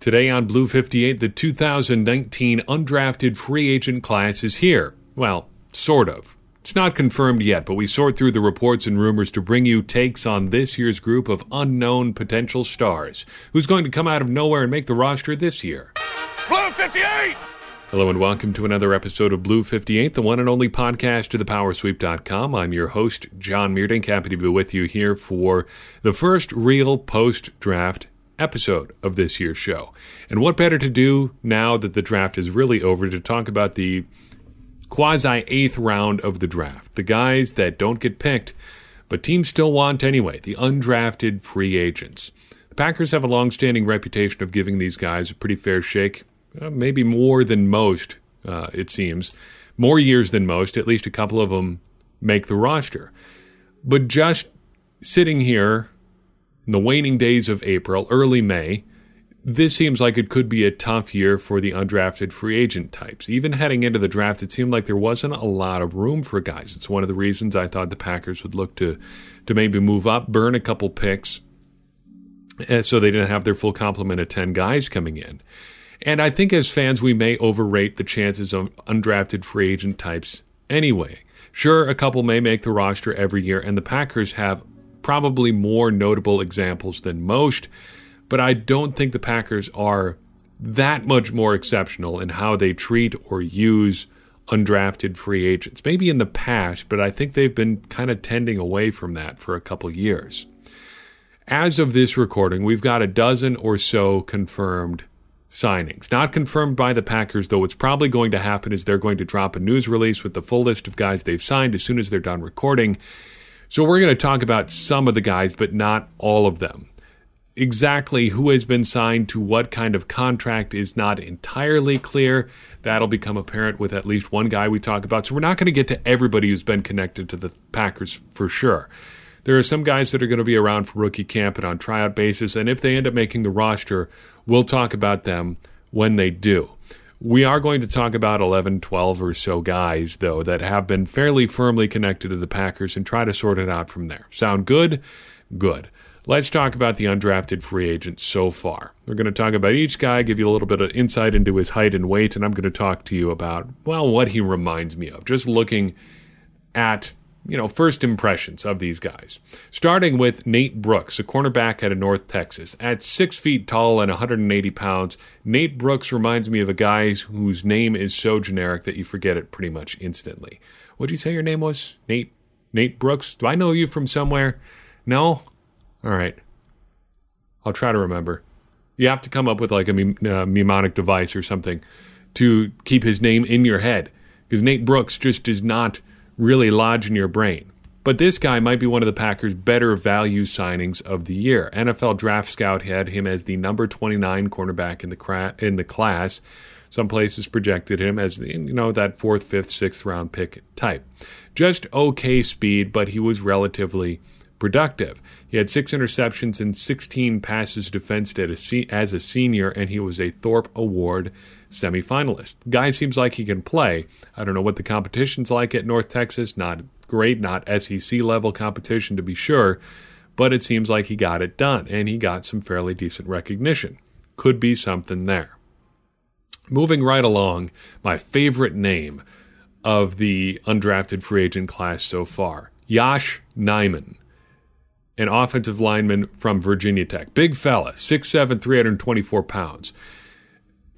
Today on Blue 58, the 2019 undrafted free agent class is here. Well, sort of. It's not confirmed yet, but we sort through the reports and rumors to bring you takes on this year's group of unknown potential stars. Who's going to come out of nowhere and make the roster this year? Blue 58! Hello and welcome to another episode of Blue 58, the one and only podcast to thepowersweep.com. I'm your host, John Meerdink. Happy to be with you here for the first real post draft episode of this year's show. And what better to do now that the draft is really over to talk about the quasi eighth round of the draft, the guys that don't get picked, but teams still want anyway, the undrafted free agents. The Packers have a long standing reputation of giving these guys a pretty fair shake, uh, maybe more than most, uh, it seems. More years than most, at least a couple of them make the roster. But just sitting here in the waning days of April, early May, this seems like it could be a tough year for the undrafted free agent types. Even heading into the draft, it seemed like there wasn't a lot of room for guys. It's one of the reasons I thought the Packers would look to to maybe move up, burn a couple picks, eh, so they didn't have their full complement of ten guys coming in. And I think as fans, we may overrate the chances of undrafted free agent types anyway. Sure, a couple may make the roster every year, and the Packers have probably more notable examples than most, but I don't think the Packers are that much more exceptional in how they treat or use undrafted free agents. Maybe in the past, but I think they've been kind of tending away from that for a couple years. As of this recording, we've got a dozen or so confirmed signings. Not confirmed by the Packers, though what's probably going to happen is they're going to drop a news release with the full list of guys they've signed as soon as they're done recording. So we're going to talk about some of the guys, but not all of them. Exactly who has been signed to what kind of contract is not entirely clear. That'll become apparent with at least one guy we talk about. So we're not going to get to everybody who's been connected to the Packers for sure. There are some guys that are going to be around for rookie camp and on tryout basis, and if they end up making the roster, we'll talk about them when they do. We are going to talk about 11, 12 or so guys, though, that have been fairly firmly connected to the Packers and try to sort it out from there. Sound good? Good. Let's talk about the undrafted free agents so far. We're going to talk about each guy, give you a little bit of insight into his height and weight, and I'm going to talk to you about, well, what he reminds me of. Just looking at you know, first impressions of these guys. Starting with Nate Brooks, a cornerback out of North Texas. At six feet tall and 180 pounds, Nate Brooks reminds me of a guy whose name is so generic that you forget it pretty much instantly. What'd you say your name was? Nate? Nate Brooks? Do I know you from somewhere? No? All right. I'll try to remember. You have to come up with like a uh, mnemonic device or something to keep his name in your head because Nate Brooks just is not really lodge in your brain. But this guy might be one of the Packers' better value signings of the year. NFL Draft Scout had him as the number 29 cornerback in the cra- in the class. Some places projected him as the, you know that fourth, fifth, sixth round pick type. Just okay speed, but he was relatively productive. He had six interceptions and 16 passes defensed as a senior, and he was a Thorpe Award semifinalist. Guy seems like he can play. I don't know what the competition's like at North Texas. Not great, not SEC level competition to be sure, but it seems like he got it done, and he got some fairly decent recognition. Could be something there. Moving right along, my favorite name of the undrafted free agent class so far, Yosh Nijman an offensive lineman from Virginia Tech. Big fella, 6'7, 324 pounds.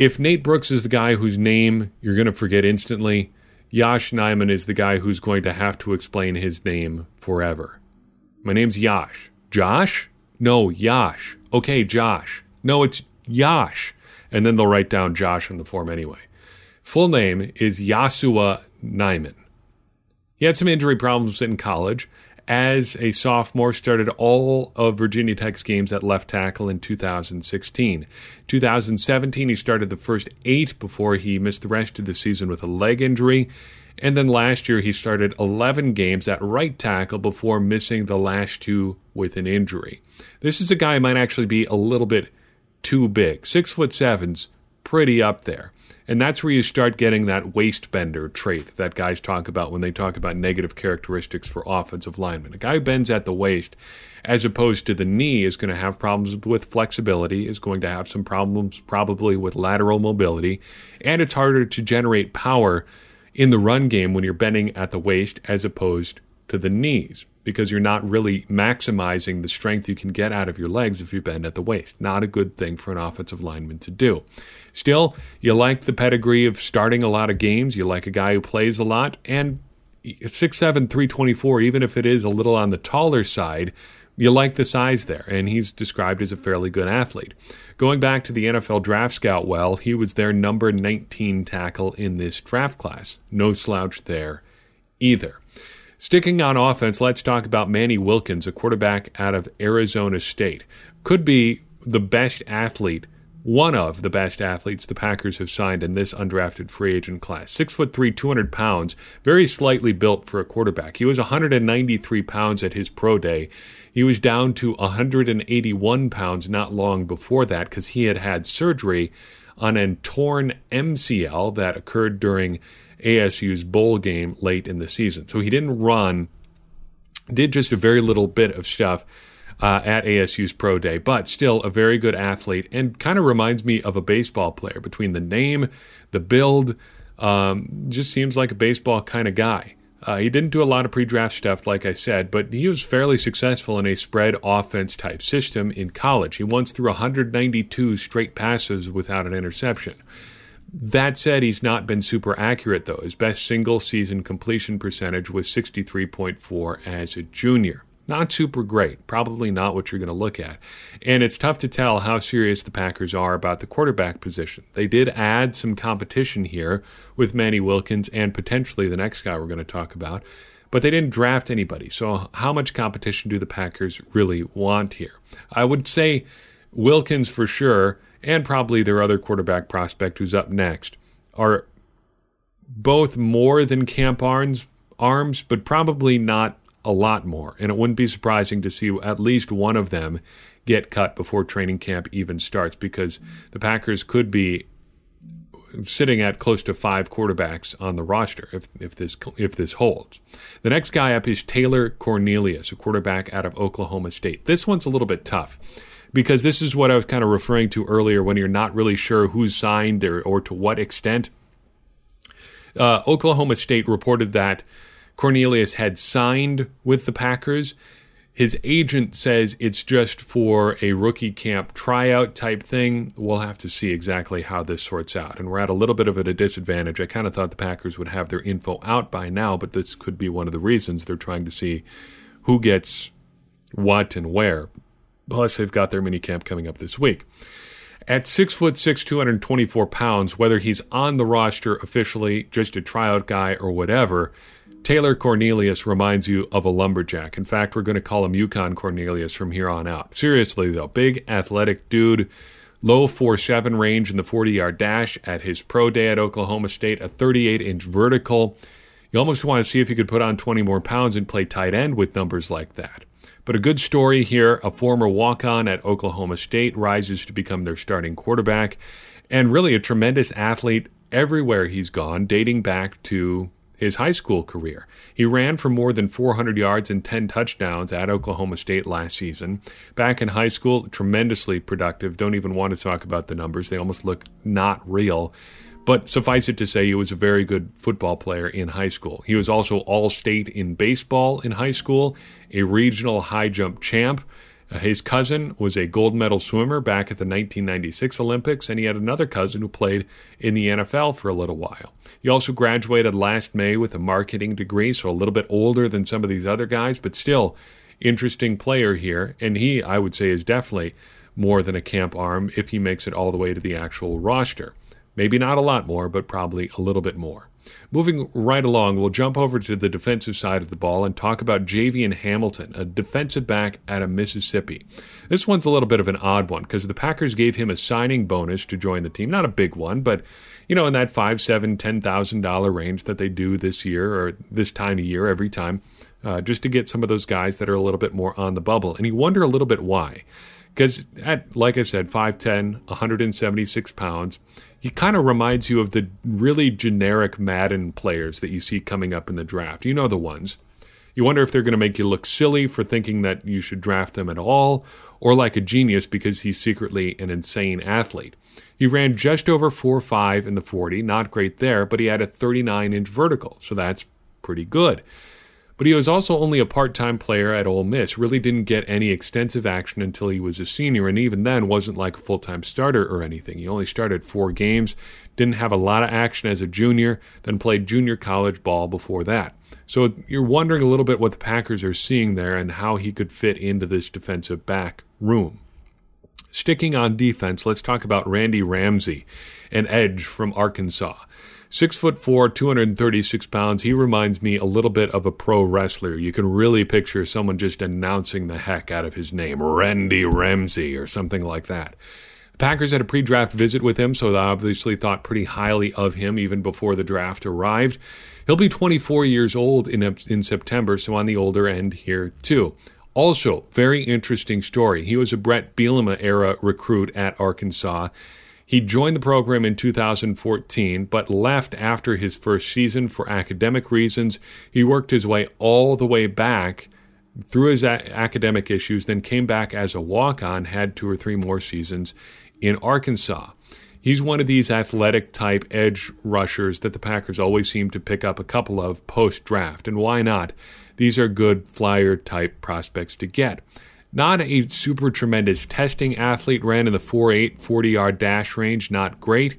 If Nate Brooks is the guy whose name you're going to forget instantly, Yosh Nijman is the guy who's going to have to explain his name forever. My name's Yosh. Josh? No, Yosh. Okay, Josh. No, it's Yosh. And then they'll write down Josh in the form anyway. Full name is Yosuah Nijman. He had some injury problems in college as a sophomore, started all of Virginia Tech's games at left tackle in 2016. 2017, he started the first eight before he missed the rest of the season with a leg injury. And then last year, he started 11 games at right tackle before missing the last two with an injury. This is a guy who might actually be a little bit too big. Six foot seven's pretty up there. And that's where you start getting that waist bender trait that guys talk about when they talk about negative characteristics for offensive linemen. A guy who bends at the waist as opposed to the knee is going to have problems with flexibility, is going to have some problems probably with lateral mobility, and it's harder to generate power in the run game when you're bending at the waist as opposed to the knees because you're not really maximizing the strength you can get out of your legs if you bend at the waist. Not a good thing for an offensive lineman to do. Still, you like the pedigree of starting a lot of games. You like a guy who plays a lot. And 6'7, 324, even if it is a little on the taller side, you like the size there. And he's described as a fairly good athlete. Going back to the NFL draft scout, well, he was their number 19 tackle in this draft class. No slouch there either. Sticking on offense, let's talk about Manny Wilkins, a quarterback out of Arizona State. Could be the best athlete, one of the best athletes the Packers have signed in this undrafted free agent class. Six foot three, 200 pounds, very slightly built for a quarterback. He was 193 pounds at his pro day. He was down to 181 pounds not long before that because he had had surgery on a torn MCL that occurred during ASU's bowl game late in the season. So he didn't run, did just a very little bit of stuff uh, at ASU's pro day, but still a very good athlete and kind of reminds me of a baseball player between the name, the build. Um, just seems like a baseball kind of guy. Uh, he didn't do a lot of pre draft stuff, like I said, but he was fairly successful in a spread offense type system in college. He once threw 192 straight passes without an interception. That said, he's not been super accurate, though. His best single season completion percentage was 63.4 as a junior. Not super great, probably not what you're going to look at. And it's tough to tell how serious the Packers are about the quarterback position. They did add some competition here with Manny Wilkins and potentially the next guy we're going to talk about, but they didn't draft anybody. So, how much competition do the Packers really want here? I would say Wilkins for sure and probably their other quarterback prospect who's up next, are both more than Camp Arms, arms, but probably not a lot more. And it wouldn't be surprising to see at least one of them get cut before training camp even starts because the Packers could be sitting at close to five quarterbacks on the roster if, if this if this holds. The next guy up is Taylor Cornelius, a quarterback out of Oklahoma State. This one's a little bit tough because this is what I was kind of referring to earlier when you're not really sure who's signed or, or to what extent. Uh, Oklahoma State reported that Cornelius had signed with the Packers. His agent says it's just for a rookie camp tryout type thing. We'll have to see exactly how this sorts out. And we're at a little bit of a disadvantage. I kind of thought the Packers would have their info out by now, but this could be one of the reasons they're trying to see who gets what and where. Plus, they've got their mini camp coming up this week. At six foot six, 224 pounds, whether he's on the roster officially, just a tryout guy, or whatever, Taylor Cornelius reminds you of a lumberjack. In fact, we're going to call him Yukon Cornelius from here on out. Seriously, though, big athletic dude, low 4 7 range in the 40 yard dash at his pro day at Oklahoma State, a 38 inch vertical. You almost want to see if you could put on 20 more pounds and play tight end with numbers like that. But a good story here a former walk on at Oklahoma State rises to become their starting quarterback, and really a tremendous athlete everywhere he's gone, dating back to his high school career. He ran for more than 400 yards and 10 touchdowns at Oklahoma State last season. Back in high school, tremendously productive. Don't even want to talk about the numbers, they almost look not real. But suffice it to say, he was a very good football player in high school. He was also all state in baseball in high school, a regional high jump champ. Uh, his cousin was a gold medal swimmer back at the 1996 Olympics, and he had another cousin who played in the NFL for a little while. He also graduated last May with a marketing degree, so a little bit older than some of these other guys, but still interesting player here. And he, I would say, is definitely more than a camp arm if he makes it all the way to the actual roster. Maybe not a lot more, but probably a little bit more. Moving right along, we'll jump over to the defensive side of the ball and talk about Javien Hamilton, a defensive back out of Mississippi. This one's a little bit of an odd one because the Packers gave him a signing bonus to join the team. Not a big one, but you know, in that five, seven, ten thousand dollar range that they do this year or this time of year every time, uh, just to get some of those guys that are a little bit more on the bubble. And you wonder a little bit why Because, at like I said, 5'10, 176 pounds, he kind of reminds you of the really generic Madden players that you see coming up in the draft. You know the ones. You wonder if they're going to make you look silly for thinking that you should draft them at all, or like a genius because he's secretly an insane athlete. He ran just over 4.5 in the 40, not great there, but he had a 39 inch vertical, so that's pretty good. But he was also only a part time player at Ole Miss, really didn't get any extensive action until he was a senior, and even then wasn't like a full time starter or anything. He only started four games, didn't have a lot of action as a junior, then played junior college ball before that. So you're wondering a little bit what the Packers are seeing there and how he could fit into this defensive back room. Sticking on defense, let's talk about Randy Ramsey, an edge from Arkansas. Six foot four, 236 pounds. He reminds me a little bit of a pro wrestler. You can really picture someone just announcing the heck out of his name, Randy Ramsey, or something like that. The Packers had a pre draft visit with him, so they obviously thought pretty highly of him even before the draft arrived. He'll be 24 years old in, in September, so on the older end here, too. Also, very interesting story. He was a Bret Bielema era recruit at Arkansas. He joined the program in 2014, but left after his first season for academic reasons. He worked his way all the way back through his a- academic issues, then came back as a walk on, had two or three more seasons in Arkansas. He's one of these athletic type edge rushers that the Packers always seem to pick up a couple of post draft, and why not? These are good flyer type prospects to get. Not a super tremendous testing athlete, ran in the 4.8 40 yard dash range, not great,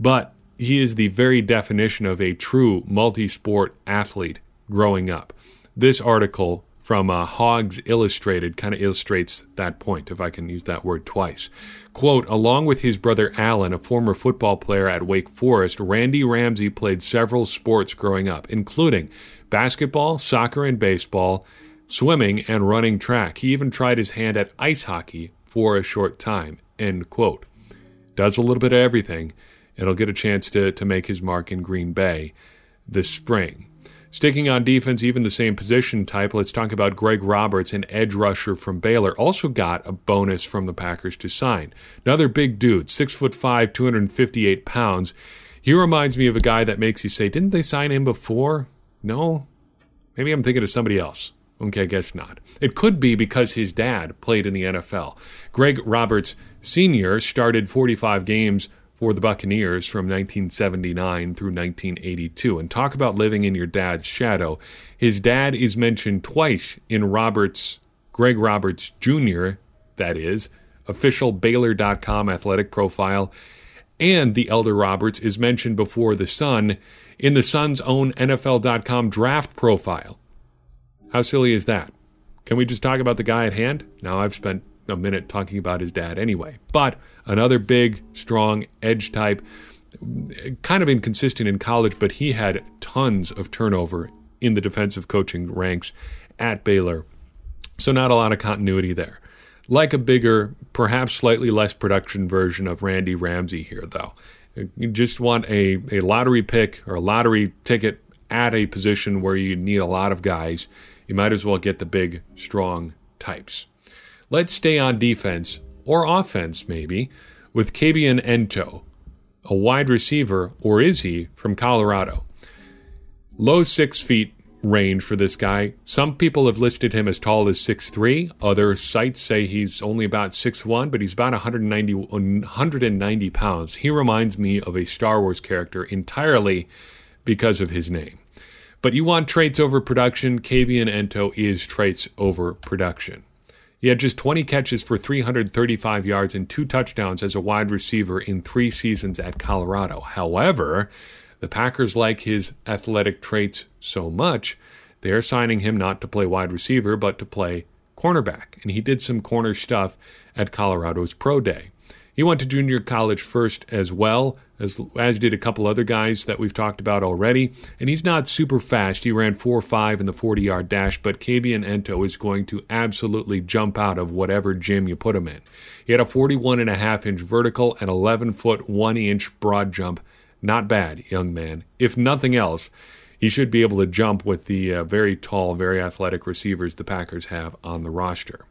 but he is the very definition of a true multi sport athlete growing up. This article from uh, Hogs Illustrated kind of illustrates that point, if I can use that word twice. Quote Along with his brother Alan, a former football player at Wake Forest, Randy Ramsey played several sports growing up, including basketball, soccer, and baseball swimming, and running track. He even tried his hand at ice hockey for a short time. End quote. Does a little bit of everything, and he'll get a chance to, to make his mark in Green Bay this spring. Sticking on defense, even the same position type, let's talk about Greg Roberts, an edge rusher from Baylor. Also got a bonus from the Packers to sign. Another big dude, six foot five, 258 pounds. He reminds me of a guy that makes you say, didn't they sign him before? No? Maybe I'm thinking of somebody else. Okay, I guess not. It could be because his dad played in the NFL. Greg Roberts Sr. started 45 games for the Buccaneers from 1979 through 1982. And talk about living in your dad's shadow. His dad is mentioned twice in Roberts, Greg Roberts Jr., that is, official Baylor.com athletic profile. And the elder Roberts is mentioned before the son in the son's own NFL.com draft profile. How silly is that? Can we just talk about the guy at hand? Now I've spent a minute talking about his dad anyway. But another big, strong edge type, kind of inconsistent in college, but he had tons of turnover in the defensive coaching ranks at Baylor. So not a lot of continuity there. Like a bigger, perhaps slightly less production version of Randy Ramsey here, though. You just want a, a lottery pick or a lottery ticket at a position where you need a lot of guys you might as well get the big, strong types. Let's stay on defense, or offense maybe, with Kabion Ento, a wide receiver, or is he, from Colorado. Low six feet range for this guy. Some people have listed him as tall as 6'3. Other sites say he's only about 6'1, but he's about 190, 190 pounds. He reminds me of a Star Wars character entirely because of his name. But you want traits over production. Kabion Ento is traits over production. He had just 20 catches for 335 yards and two touchdowns as a wide receiver in three seasons at Colorado. However, the Packers like his athletic traits so much, they're signing him not to play wide receiver, but to play cornerback. And he did some corner stuff at Colorado's Pro Day. He went to junior college first as well, as, as did a couple other guys that we've talked about already. And he's not super fast. He ran 4 5 in the 40 yard dash, but Kabion Ento is going to absolutely jump out of whatever gym you put him in. He had a 41.5 inch vertical and 11 foot 1 inch broad jump. Not bad, young man. If nothing else, he should be able to jump with the uh, very tall, very athletic receivers the Packers have on the roster.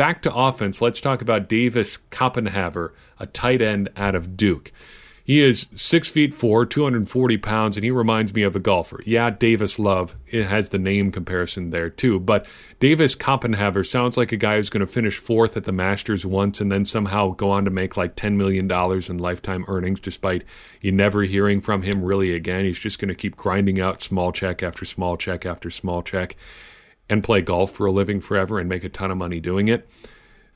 Back to offense, let's talk about Davis Koppenhaver, a tight end out of Duke. He is six feet four, 240 pounds, and he reminds me of a golfer. Yeah, Davis Love it has the name comparison there too, but Davis Koppenhaver sounds like a guy who's going to finish fourth at the Masters once and then somehow go on to make like $10 million in lifetime earnings, despite you never hearing from him really again. He's just going to keep grinding out small check after small check after small check and play golf for a living forever and make a ton of money doing it.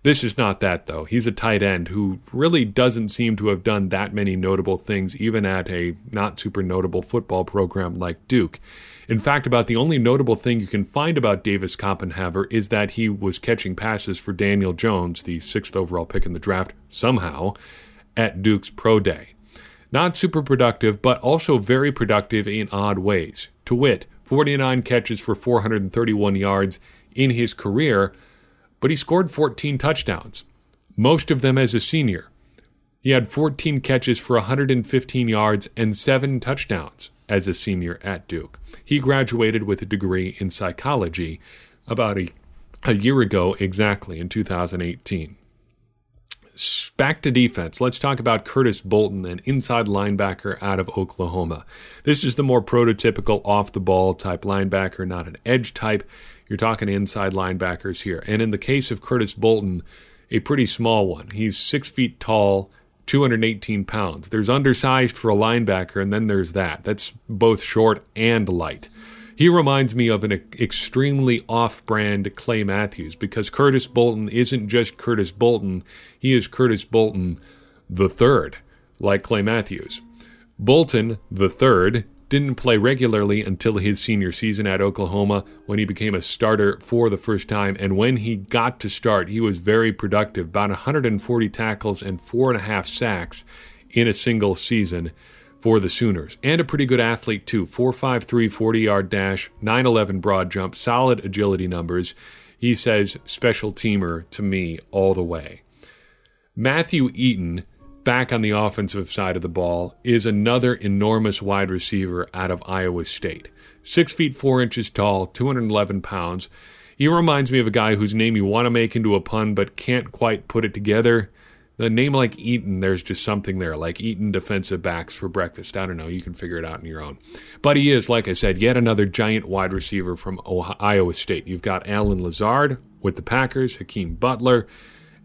This is not that, though. He's a tight end who really doesn't seem to have done that many notable things, even at a not super notable football program like Duke. In fact, about the only notable thing you can find about Davis Koppenhaver is that he was catching passes for Daniel Jones, the sixth overall pick in the draft, somehow, at Duke's Pro Day. Not super productive, but also very productive in odd ways. To wit, 49 catches for 431 yards in his career but he scored 14 touchdowns, most of them as a senior. He had 14 catches for 115 yards and seven touchdowns as a senior at Duke. He graduated with a degree in psychology about a, a year ago exactly in 2018. Back to defense. Let's talk about Curtis Bolton, an inside linebacker out of Oklahoma. This is the more prototypical off the ball type linebacker, not an edge type. You're talking inside linebackers here. And in the case of Curtis Bolton, a pretty small one. He's six feet tall, 218 pounds. There's undersized for a linebacker, and then there's that. That's both short and light. He reminds me of an extremely off brand Clay Matthews because Curtis Bolton isn't just Curtis Bolton, he is Curtis Bolton the third, like Clay Matthews. Bolton the third didn't play regularly until his senior season at Oklahoma when he became a starter for the first time. And when he got to start, he was very productive about 140 tackles and four and a half sacks in a single season for the Sooners. And a pretty good athlete, too 4'5'3, 40 yard dash, 9'11 broad jump, solid agility numbers. He says, special teamer to me all the way. Matthew Eaton back on the offensive side of the ball is another enormous wide receiver out of Iowa State. Six feet four inches tall, 211 pounds. He reminds me of a guy whose name you want to make into a pun but can't quite put it together. The name like Eaton, there's just something there, like Eaton defensive backs for breakfast. I don't know. You can figure it out on your own. But he is, like I said, yet another giant wide receiver from Iowa State. You've got Allen Lazard with the Packers, Hakeem Butler,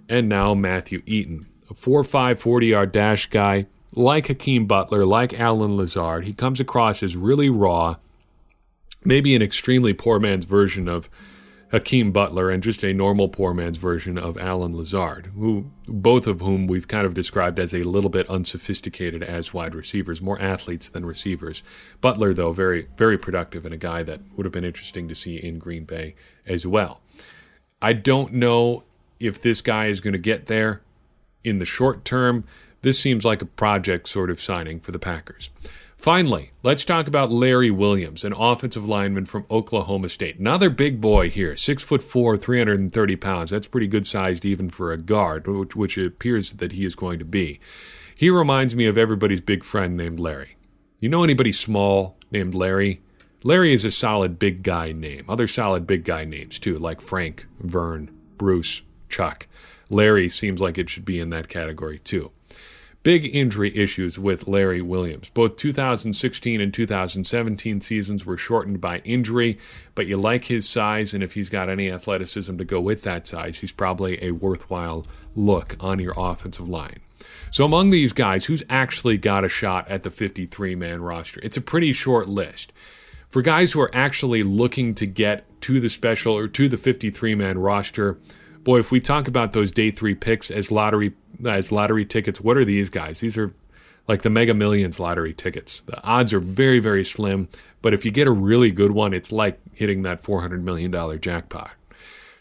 and now Matthew Eaton a 4'5, 40 yard dash guy, like Hakeem Butler, like Allen Lazard. He comes across as really raw, maybe an extremely poor man's version of Hakeem Butler and just a normal poor man's version of Allen Lazard, who both of whom we've kind of described as a little bit unsophisticated as wide receivers, more athletes than receivers. Butler, though, very very productive and a guy that would have been interesting to see in Green Bay as well. I don't know if this guy is going to get there in the short term, this seems like a project sort of signing for the Packers. Finally, let's talk about Larry Williams, an offensive lineman from Oklahoma State. Another big boy here, six foot four, 330 pounds. That's pretty good sized even for a guard, which, which it appears that he is going to be. He reminds me of everybody's big friend named Larry. You know anybody small named Larry? Larry is a solid big guy name. Other solid big guy names too, like Frank, Vern, Bruce, Chuck. Larry seems like it should be in that category too. Big injury issues with Larry Williams. Both 2016 and 2017 seasons were shortened by injury, but you like his size, and if he's got any athleticism to go with that size, he's probably a worthwhile look on your offensive line. So, among these guys, who's actually got a shot at the 53 man roster? It's a pretty short list. For guys who are actually looking to get to the special or to the 53 man roster, boy, if we talk about those day three picks as lottery as lottery tickets, what are these guys? These are like the Mega Millions lottery tickets. The odds are very very slim, but if you get a really good one, it's like hitting that four hundred million dollar jackpot.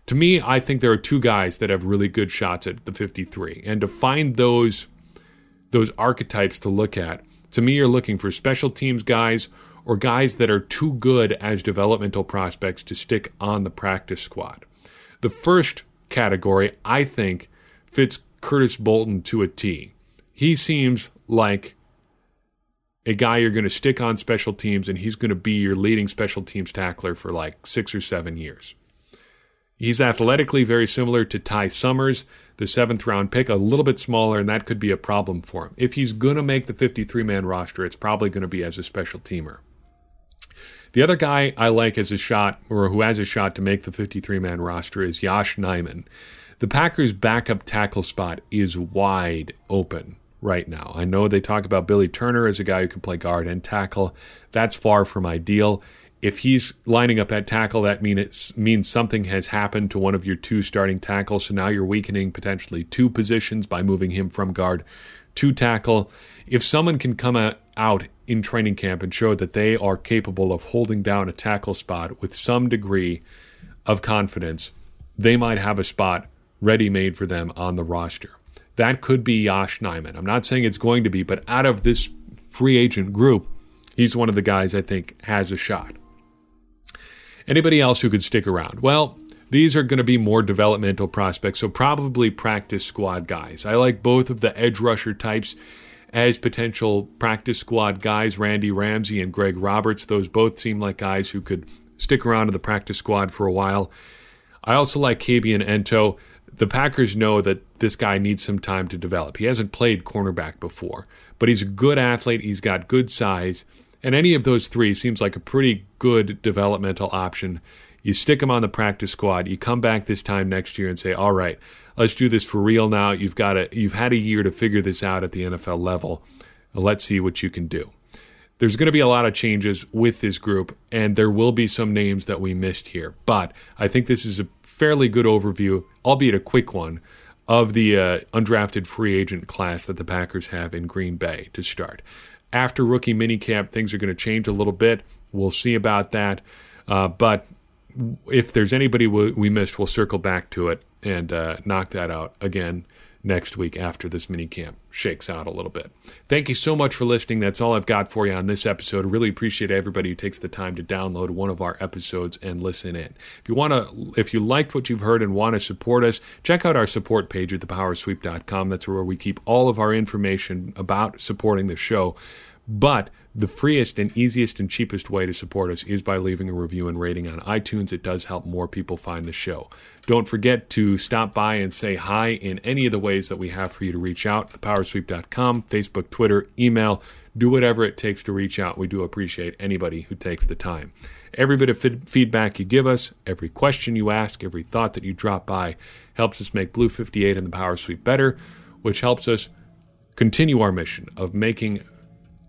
To me, I think there are two guys that have really good shots at the 53, and to find those those archetypes to look at, to me, you're looking for special teams guys or guys that are too good as developmental prospects to stick on the practice squad. The first category, I think, fits Curtis Bolton to a T. He seems like a guy you're going to stick on special teams, and he's going to be your leading special teams tackler for like six or seven years. He's athletically very similar to Ty Summers, the seventh round pick, a little bit smaller, and that could be a problem for him. If he's going to make the 53 man roster, it's probably going to be as a special teamer. The other guy I like as a shot, or who has a shot to make the 53 man roster, is Josh Nijman. The Packers' backup tackle spot is wide open right now. I know they talk about Billy Turner as a guy who can play guard and tackle. That's far from ideal. If he's lining up at tackle, that mean means something has happened to one of your two starting tackles. So now you're weakening potentially two positions by moving him from guard to tackle. If someone can come out in training camp and show that they are capable of holding down a tackle spot with some degree of confidence, they might have a spot ready made for them on the roster. That could be Josh Nijman. I'm not saying it's going to be, but out of this free agent group, he's one of the guys I think has a shot. Anybody else who could stick around? Well, these are going to be more developmental prospects, so probably practice squad guys. I like both of the edge rusher types as potential practice squad guys Randy Ramsey and Greg Roberts. Those both seem like guys who could stick around in the practice squad for a while. I also like Kabion Ento. The Packers know that this guy needs some time to develop. He hasn't played cornerback before, but he's a good athlete. He's got good size. And any of those three seems like a pretty good developmental option. You stick him on the practice squad. You come back this time next year and say, "All right, let's do this for real now. You've got a you've had a year to figure this out at the NFL level. Let's see what you can do." There's going to be a lot of changes with this group, and there will be some names that we missed here. But I think this is a fairly good overview, albeit a quick one, of the uh, undrafted free agent class that the Packers have in Green Bay to start after rookie minicamp, things are going to change a little bit. We'll see about that. Uh, but if there's anybody we missed, we'll circle back to it and uh, knock that out again next week after this mini camp shakes out a little bit. Thank you so much for listening. That's all I've got for you on this episode. Really appreciate everybody who takes the time to download one of our episodes and listen in. If you want to if you liked what you've heard and want to support us, check out our support page at thepowersweep.com. That's where we keep all of our information about supporting the show. But the freest and easiest and cheapest way to support us is by leaving a review and rating on iTunes. It does help more people find the show. Don't forget to stop by and say hi in any of the ways that we have for you to reach out thepowersweep.com, Facebook, Twitter, email. Do whatever it takes to reach out. We do appreciate anybody who takes the time. Every bit of feedback you give us, every question you ask, every thought that you drop by helps us make Blue 58 and the Power Sweep better, which helps us continue our mission of making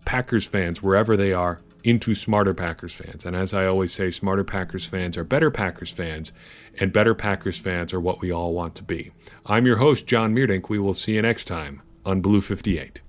Packers fans, wherever they are, into smarter Packers fans. And as I always say, smarter Packers fans are better Packers fans, and better Packers fans are what we all want to be. I'm your host, John Meerdink. We will see you next time on Blue 58.